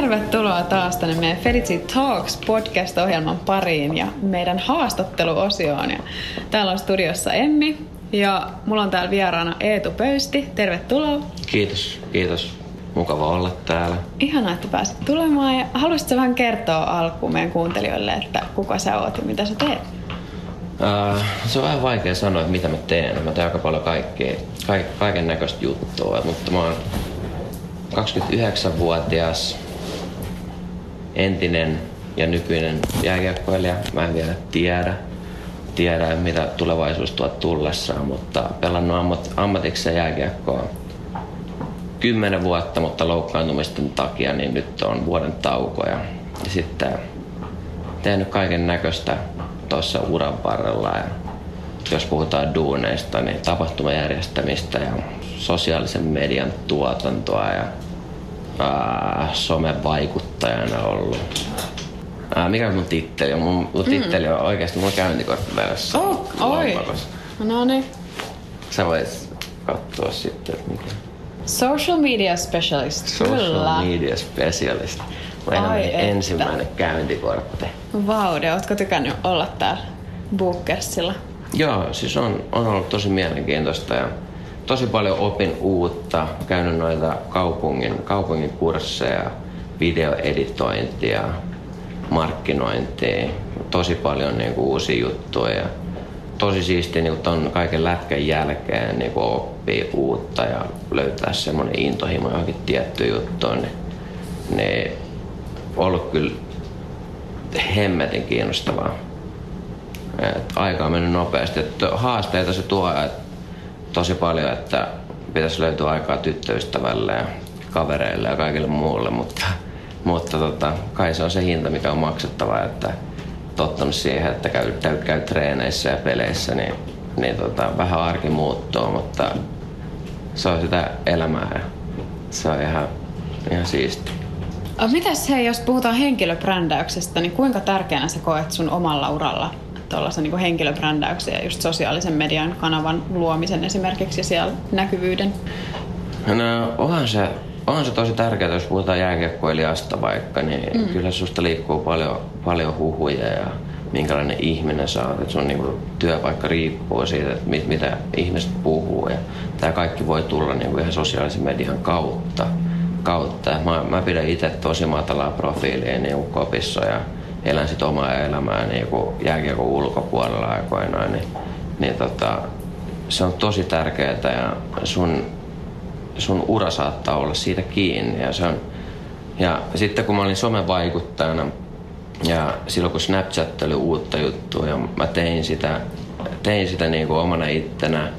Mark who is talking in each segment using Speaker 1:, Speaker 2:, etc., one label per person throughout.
Speaker 1: Tervetuloa taas tänne meidän Felicity Talks podcast-ohjelman pariin ja meidän haastatteluosioon. Ja täällä on studiossa Emmi ja mulla on täällä vieraana Eetu Pöysti. Tervetuloa.
Speaker 2: Kiitos, kiitos. Mukava olla täällä.
Speaker 1: Ihanaa, että pääsit tulemaan. Ja haluaisitko vähän kertoa alkuun meidän kuuntelijoille, että kuka sä oot ja mitä sä teet?
Speaker 2: Uh, se on vähän vaikea sanoa, että mitä mä teen. Mä teen aika paljon kaikkea, kaik, kaiken näköistä juttua, mutta mä oon 29-vuotias entinen ja nykyinen jääkiekkoilija. Mä en vielä tiedä, tiedä mitä tulevaisuus tuo tullessaan, mutta pelannut ammat, ammatikseen jääkiekkoa kymmenen vuotta, mutta loukkaantumisten takia niin nyt on vuoden tauko ja, ja sitten tehnyt kaiken näköistä tuossa uran varrella ja jos puhutaan duuneista, niin tapahtumajärjestämistä ja sosiaalisen median tuotantoa ja ää, somevaikuttajana ollut. Ää, mikä on mun titteli? Mun, mun mm. titteli on oikeasti mun käyntikortti tässä.
Speaker 1: Oh, oi. No niin.
Speaker 2: Sä voit katsoa sitten, että mikä.
Speaker 1: Social media specialist.
Speaker 2: Social
Speaker 1: Kyllä.
Speaker 2: media specialist.
Speaker 1: Ai että.
Speaker 2: ensimmäinen käyntikortti.
Speaker 1: Vaude, ootko tykännyt olla täällä Bookersilla?
Speaker 2: Joo, siis on, on ollut tosi mielenkiintoista ja tosi paljon opin uutta. Käynyt noita kaupungin, kaupungin kursseja, videoeditointia, markkinointia. Tosi paljon niin kuin, uusia juttuja. Ja tosi siistiä niin ton kaiken lätkän jälkeen niin kuin, oppii uutta ja löytää semmoinen intohimo johonkin tiettyyn juttuun. Niin, niin ollut kyllä hemmetin kiinnostavaa. Et aika on mennyt nopeasti. Et haasteita se tuo et tosi paljon, että pitäisi löytyä aikaa tyttöystävälle ja kavereille ja kaikille muulle, mutta, mutta tota, kai se on se hinta, mikä on maksettava, että tottunut siihen, että käy, käy, käy treeneissä ja peleissä, niin, niin tota, vähän arki muuttuu, mutta se on sitä elämää ja se on ihan, ihan siisti.
Speaker 1: Mitäs hei, jos puhutaan henkilöbrändäyksestä, niin kuinka tärkeänä sä koet sun omalla uralla tuollaisen niin henkilöbrändäyksen ja just sosiaalisen median kanavan luomisen esimerkiksi ja siellä näkyvyyden?
Speaker 2: No onhan se, onhan se tosi tärkeää, jos puhutaan jääkiekkoilijasta vaikka, niin mm. kyllä susta liikkuu paljon, paljon huhuja ja minkälainen ihminen sä oot. Et sun niinku työpaikka riippuu siitä, että mit, mitä ihmiset puhuu. Ja tämä kaikki voi tulla niinku ihan sosiaalisen median kautta. kautta. Mä, mä pidän itse tosi matalaa profiilia niinku kopissa ja elän sit omaa elämää niinku jääkiekon ulkopuolella aikoinaan. Niin, niin tota, se on tosi tärkeää ja sun sun ura saattaa olla siitä kiinni. Ja, se on, ja sitten kun mä olin somevaikuttajana ja silloin kun Snapchat oli uutta juttua ja mä tein sitä, tein sitä niin kuin omana ittenä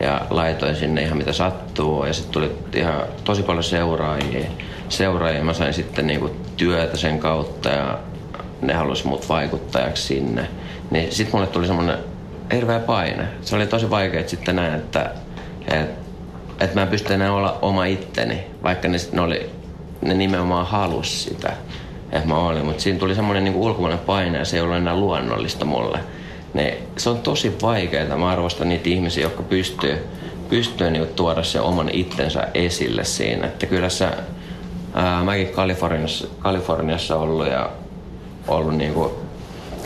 Speaker 2: ja laitoin sinne ihan mitä sattuu ja sitten tuli ihan tosi paljon seuraajia. seuraajia. Mä sain sitten niin kuin työtä sen kautta ja ne halusi mut vaikuttajaksi sinne. Niin sitten mulle tuli semmoinen hirveä paine. Se oli tosi vaikea sitten näin, että, että että mä en pysty enää olla oma itteni, vaikka ne, ne, oli, ne nimenomaan halus sitä, että mä olin. Mutta siinä tuli semmoinen niin ulkomainen paine ja se ei ollut enää luonnollista mulle. Ne, se on tosi vaikeaa. Mä arvostan niitä ihmisiä, jotka pystyy, pystyy niin tuoda se oman itsensä esille siinä. Että kyllä sä, ää, mäkin Kaliforniassa, Kaliforniassa ollut ja ollut niin kuin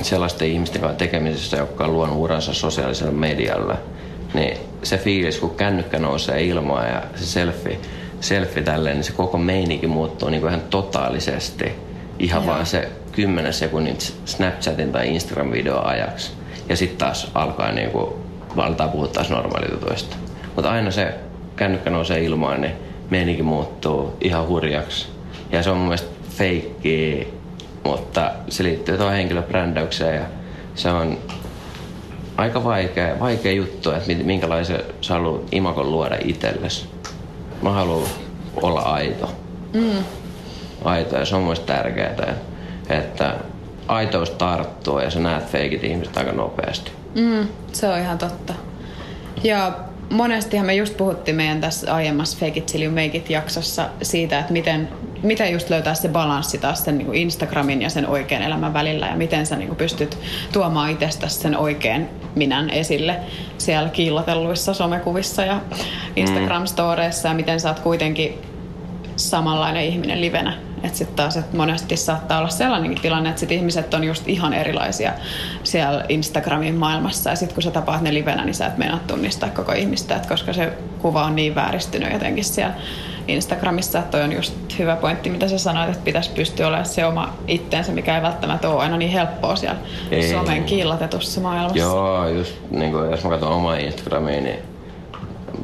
Speaker 2: sellaisten ihmisten kanssa tekemisissä, jotka on luonut uransa sosiaalisella medialla – niin se fiilis, kun kännykkä nousee ilmaan ja se selfie, selfie tälleen, niin se koko meininki muuttuu niin kuin ihan totaalisesti. Ihan Joo. vaan se 10 sekunnin Snapchatin tai Instagram-video ajaksi. Ja sitten taas alkaa niin kuin, valtaa puhua taas normaalijutuista. Mutta aina se kännykkä nousee ilmaan, niin meininki muuttuu ihan hurjaksi. Ja se on mun mielestä feikki, mutta se liittyy tuohon henkilöbrändäykseen ja se on aika vaikea, vaikea juttu, että minkälaisen sä haluat imakon luoda itsellesi. Mä haluan olla aito. Mm. Aito ja se on myös tärkeää, että aitous tarttuu ja sä näet feikit ihmiset aika nopeasti.
Speaker 3: Mm, se on ihan totta. Ja monestihan me just puhuttiin meidän tässä aiemmassa Fake it till you make it jaksossa siitä, että miten, miten just löytää se balanssi taas sen niin Instagramin ja sen oikean elämän välillä ja miten sä niin pystyt tuomaan itsestäsi sen oikean minän esille siellä kiillotelluissa somekuvissa ja Instagram-storeissa ja miten sä oot kuitenkin samanlainen ihminen livenä. Että sitten taas, että monesti saattaa olla sellainenkin tilanne, että sit ihmiset on just ihan erilaisia siellä Instagramin maailmassa. Ja sitten kun sä tapaat ne livenä, niin sä et mennä tunnistaa koko ihmistä, että koska se kuva on niin vääristynyt jotenkin siellä Instagramissa. Toi on just hyvä pointti, mitä sä sanoit, että pitäisi pystyä olemaan se oma itteensä, mikä ei välttämättä ole aina niin helppoa siellä ei. somen kiillatetussa maailmassa.
Speaker 2: Joo, just niin kuin, jos mä katson omaa Instagramiin, niin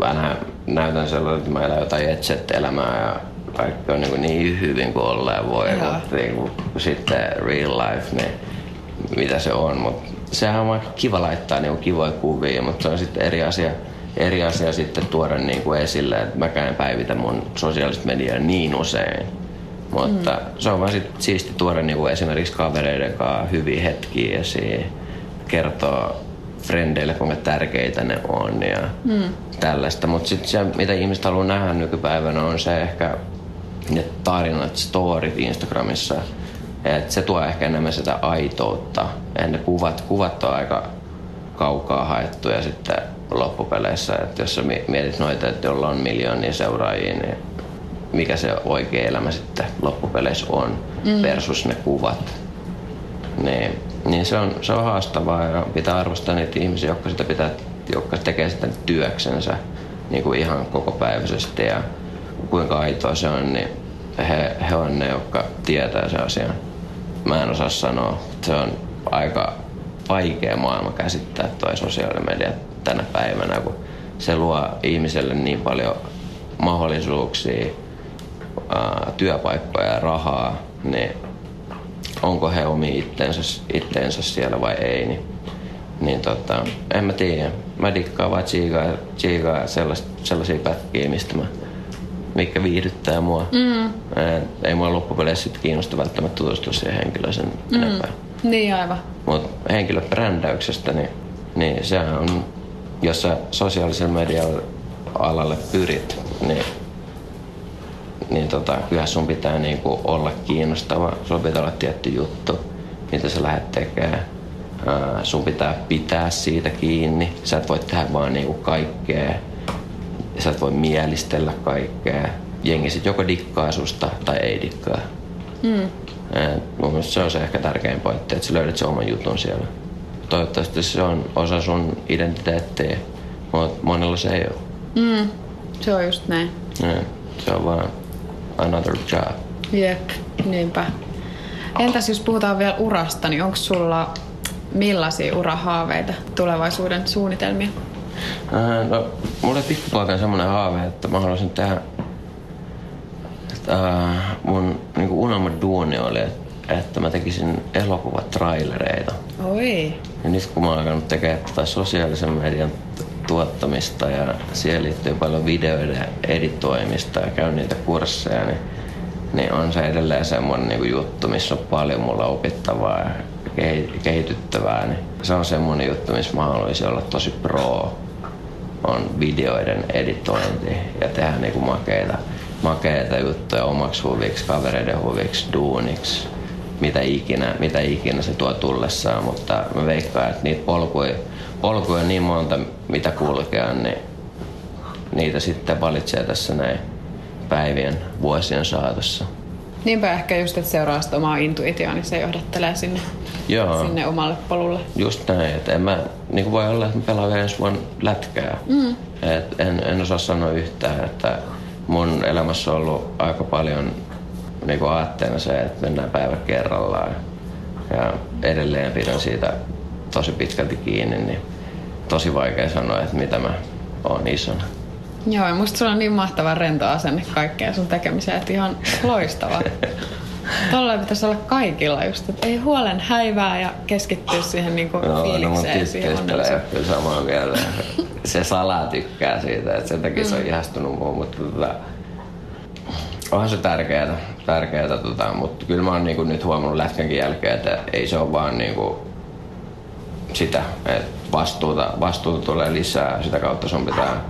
Speaker 2: vähän näytän sellainen, että mä elän jotain jet-elämää ja kaikki on niin, niin hyvin kuin ollaan voi, Joo. mutta niin kuin, sitten real life, niin mitä se on. Mutta sehän on kiva laittaa niin kivoja kuvia, mutta se on sitten eri asia, eri asia sitten tuoda niin kuin esille, että mä käyn päivitä mun sosiaalista mediaa niin usein. Mutta mm. se on vaan sit siisti tuoda niin kuin esimerkiksi kavereiden kanssa hyviä hetkiä esiin, kertoa frendeille, kuinka tärkeitä ne on ja mm. tällaista. Mutta sitten se, mitä ihmiset haluaa nähdä nykypäivänä, on se ehkä ne tarinat, storit Instagramissa, että se tuo ehkä enemmän sitä aitoutta. Ja ne kuvat, kuvat on aika kaukaa haettu ja sitten loppupeleissä, että jos sä mietit noita, että jolla on miljoonia seuraajia, niin mikä se oikea elämä sitten loppupeleissä on mm. versus ne kuvat. Niin, niin se, on, se on haastavaa ja pitää arvostaa niitä ihmisiä, jotka, sitä pitää, jotka tekee sitä työksensä niin kuin ihan kokopäiväisesti ja kuinka aitoa se on, niin he, he on ne, jotka tietää sen asian. Mä en osaa sanoa. Se on aika vaikea maailma käsittää toi sosiaalinen media tänä päivänä, kun se luo ihmiselle niin paljon mahdollisuuksia, ää, työpaikkoja ja rahaa, niin onko he omi itteensä, itteensä siellä vai ei, niin, niin tota, en mä tiedä. Mä dikkaan vaan tsiigaa, tsiigaa sellaisia pätkiä, mistä mä mikä viihdyttää mua. Mm. Ei mua loppupeleissä sit kiinnosta välttämättä tutustua siihen henkilöön sen mm. enempää.
Speaker 3: Niin aivan.
Speaker 2: Mutta henkilöbrändäyksestä, niin, niin se on, jos sä sosiaalisella medialla alalle pyrit, niin, niin tota, kyllä sun pitää niinku olla kiinnostava. Sun pitää olla tietty juttu, mitä sä lähdet tekemään. Sun pitää pitää siitä kiinni. Sä et voi tehdä vaan niinku kaikkea sä et voi mielistellä kaikkea. Jengi sit joko dikkaa susta tai ei dikkaa. Mm. mun mielestä se on se ehkä tärkein pointti, että sä löydät sen oman jutun siellä. Toivottavasti se on osa sun identiteettiä, mutta monella se ei ole.
Speaker 3: Mm. Se on just näin.
Speaker 2: Ja, se on vaan another job.
Speaker 3: Jep, niinpä. Entäs jos puhutaan vielä urasta, niin onko sulla millaisia urahaaveita, tulevaisuuden suunnitelmia?
Speaker 2: Äh, no, mulla oli pikkupoikana semmoinen haave, että mä haluaisin tehdä... Että, äh, mun niin unelma duuni oli, että mä tekisin elokuvatrailereita.
Speaker 3: Oi.
Speaker 2: Ja nyt kun mä oon alkanut tekemään tätä sosiaalisen median tuottamista ja siihen liittyy paljon videoiden editoimista ja käyn niitä kursseja, niin, niin on se edelleen semmoinen niin juttu, missä on paljon mulla opittavaa ja kehityttävää. Niin se on semmoinen juttu, missä mä haluaisin olla tosi pro on videoiden editointi ja tehdä niinku makeita, makeita juttuja omaksi huviksi, kavereiden huviksi, duuniksi, mitä ikinä, mitä ikinä se tuo tullessaan, mutta mä veikkaan, että niitä polkuja, polkuja on niin monta, mitä kulkea, niin niitä sitten valitsee tässä näin päivien, vuosien saatossa.
Speaker 3: Niinpä ehkä just, että seuraa omaa intuitioa, niin se johdattelee sinne,
Speaker 2: Joo.
Speaker 3: sinne omalle polulle.
Speaker 2: Just näin, että en mä niin kuin voi olla, että mä pelaan vielä ensi vuonna lätkää. Mm. Et en, en osaa sanoa yhtään, että mun elämässä on ollut aika paljon niin kuin aatteena se, että mennään päivä kerrallaan. Ja edelleen pidän siitä tosi pitkälti kiinni, niin tosi vaikea sanoa, että mitä mä oon isona.
Speaker 3: Joo, ja musta sulla on niin mahtava rento asenne kaikkeen sun tekemiseen, että ihan loistava. Tuolla pitäisi olla kaikilla just, että ei huolen häivää ja keskittyä siihen niinku no, fiilikseen. No, siihen
Speaker 2: kyllä samaa vielä. Se salaa tykkää siitä, että sen takia mm. se on mm. ihastunut muu, mutta tota, onhan se tärkeää, tärkeää tota, mutta kyllä mä oon niinku nyt huomannut lätkänkin jälkeen, että ei se ole vaan niinku sitä, että vastuuta, vastuuta tulee lisää, sitä kautta sun pitää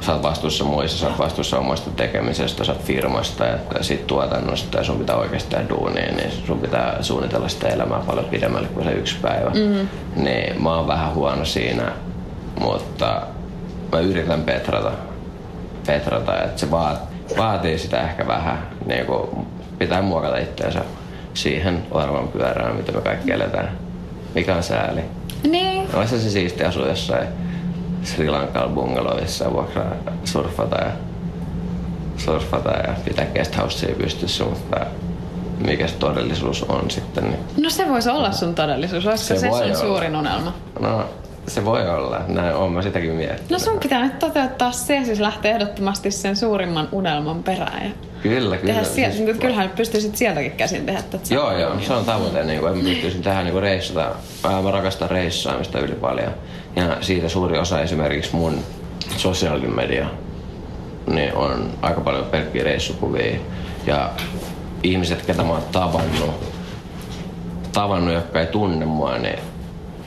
Speaker 2: sä oot vastuussa muissa, sä oot vastuussa omasta tekemisestä, sä oot firmasta että sit tuotannosta ja sun pitää oikeasti tehdä duunia, niin sun pitää suunnitella sitä elämää paljon pidemmälle kuin se yksi päivä. Mm-hmm. Niin mä oon vähän huono siinä, mutta mä yritän petrata, petrata että se vaat, vaatii sitä ehkä vähän, niin kuin pitää muokata itseensä siihen varmaan pyörään, mitä me kaikki eletään. Mikä on sääli?
Speaker 3: Niin.
Speaker 2: Olisi se siisti asua jossain Sri Lankalla bungalovissa vuokraa surfata ja, surfata ja pitää guesthousea pystyssä, mutta mikä se todellisuus on sitten. Niin
Speaker 3: no se voisi olla sun todellisuus, olisiko se, se sun olla. suurin unelma?
Speaker 2: No se voi olla, näin on mä sitäkin miettinyt.
Speaker 3: No sun pitää nyt toteuttaa se, siis lähteä ehdottomasti sen suurimman unelman perään. Ja
Speaker 2: kyllä, kyllä.
Speaker 3: Tehdä sieltä, siis, kyllähän pystyisit sieltäkin käsin tehdä tätä.
Speaker 2: Joo, joo, se on tavoite, niin kuin, että pystyisin tehdä niin reissata. Mä rakastan reissaamista yli paljon. Ja siitä suuri osa esimerkiksi mun sosiaalinen media niin on aika paljon pelkkiä reissukuvia. Ja ihmiset, ketä mä oon tavannut, tavannut jotka ei tunne mua, niin,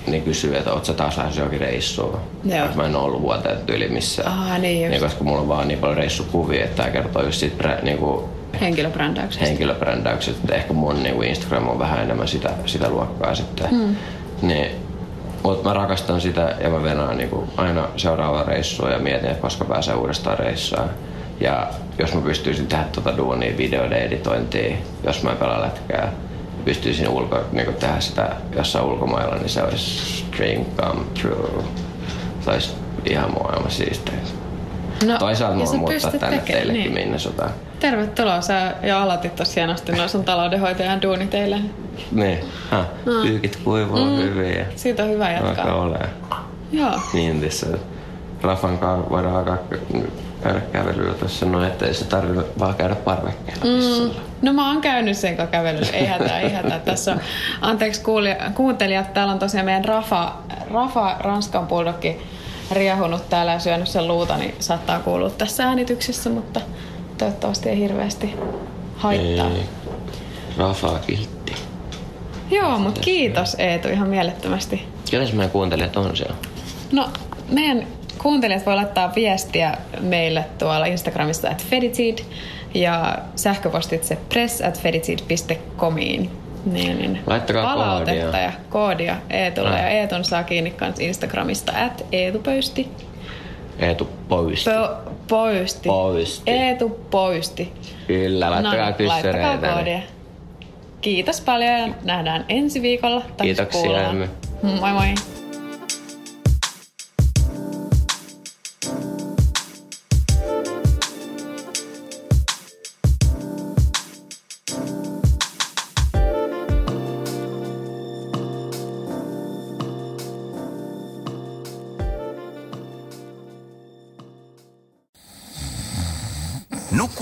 Speaker 2: niin kysyy, että oot sä taas lähes johonkin reissuun. Joo. Mä en ole ollut vuoteen yli missään.
Speaker 3: Aha, niin,
Speaker 2: niin, koska mulla on vaan niin paljon reissukuvia, että tää kertoo just siitä brä, niin kuin
Speaker 3: henkilöbrändäyksestä.
Speaker 2: Henkilöbrändäyksestä. Ehkä mun niin kuin Instagram on vähän enemmän sitä, sitä luokkaa sitten. Hmm. Niin mutta mä rakastan sitä ja mä venaan niinku aina seuraavaa reissua ja mietin, että koska pääsee uudestaan reissaan. Ja jos mä pystyisin tehdä tuota duunia, videoiden editointia, jos mä en pelaa lätkää, pystyisin ulko, niinku tehdä sitä jossain ulkomailla, niin se olisi dream come true. Se olisi ihan maailman siistiä. No, Toisaalta mä voin muuttaa tänne tekemään, teillekin niin. Minnesotaan.
Speaker 3: Tervetuloa. Sä jo aloitit tossa hienosti noin sun taloudenhoitajan duuni teille.
Speaker 2: Niin. Ha, no. Pyykit kuivuu mm. hyvin. Ja
Speaker 3: Siitä on hyvä jatkaa. Alkaa.
Speaker 2: Joo. Niin tässä Rafan kanssa voidaan alkaa kävelyllä tuossa noin, ettei se tarvitse vaan käydä parvekkeella mm.
Speaker 3: No mä oon käynyt sen kävelyllä, ei hätää, ei hätää. Tässä on, anteeksi kuulija, kuuntelijat, täällä on tosiaan meidän Rafa, Rafa Ranskan bulldogki riehunut täällä ja syönyt sen luuta, niin saattaa kuulua tässä äänityksessä, mutta toivottavasti ei hirveästi haittaa. Ei.
Speaker 2: Rafa kiltti.
Speaker 3: Joo, mutta kiitos Eetu ihan mielettömästi.
Speaker 2: Ketäs meidän kuuntelijat on siellä?
Speaker 3: No, meidän kuuntelijat voi laittaa viestiä meille tuolla Instagramissa at Feditid ja sähköpostitse press at feditid.comiin. Niin, niin.
Speaker 2: Laittakaa
Speaker 3: palautetta koodia. ja koodia Eetulle. Ja Eetun saa kiinni kans Instagramista at Eetupöysti.
Speaker 2: Eetu Poisti. Po,
Speaker 3: poisti.
Speaker 2: Poisti.
Speaker 3: Eetu Poisti.
Speaker 2: Kyllä, laittakaa no,
Speaker 3: Laittakaa koodia. Kiitos paljon ja nähdään ensi viikolla.
Speaker 2: Kiitoksia.
Speaker 3: Moi moi.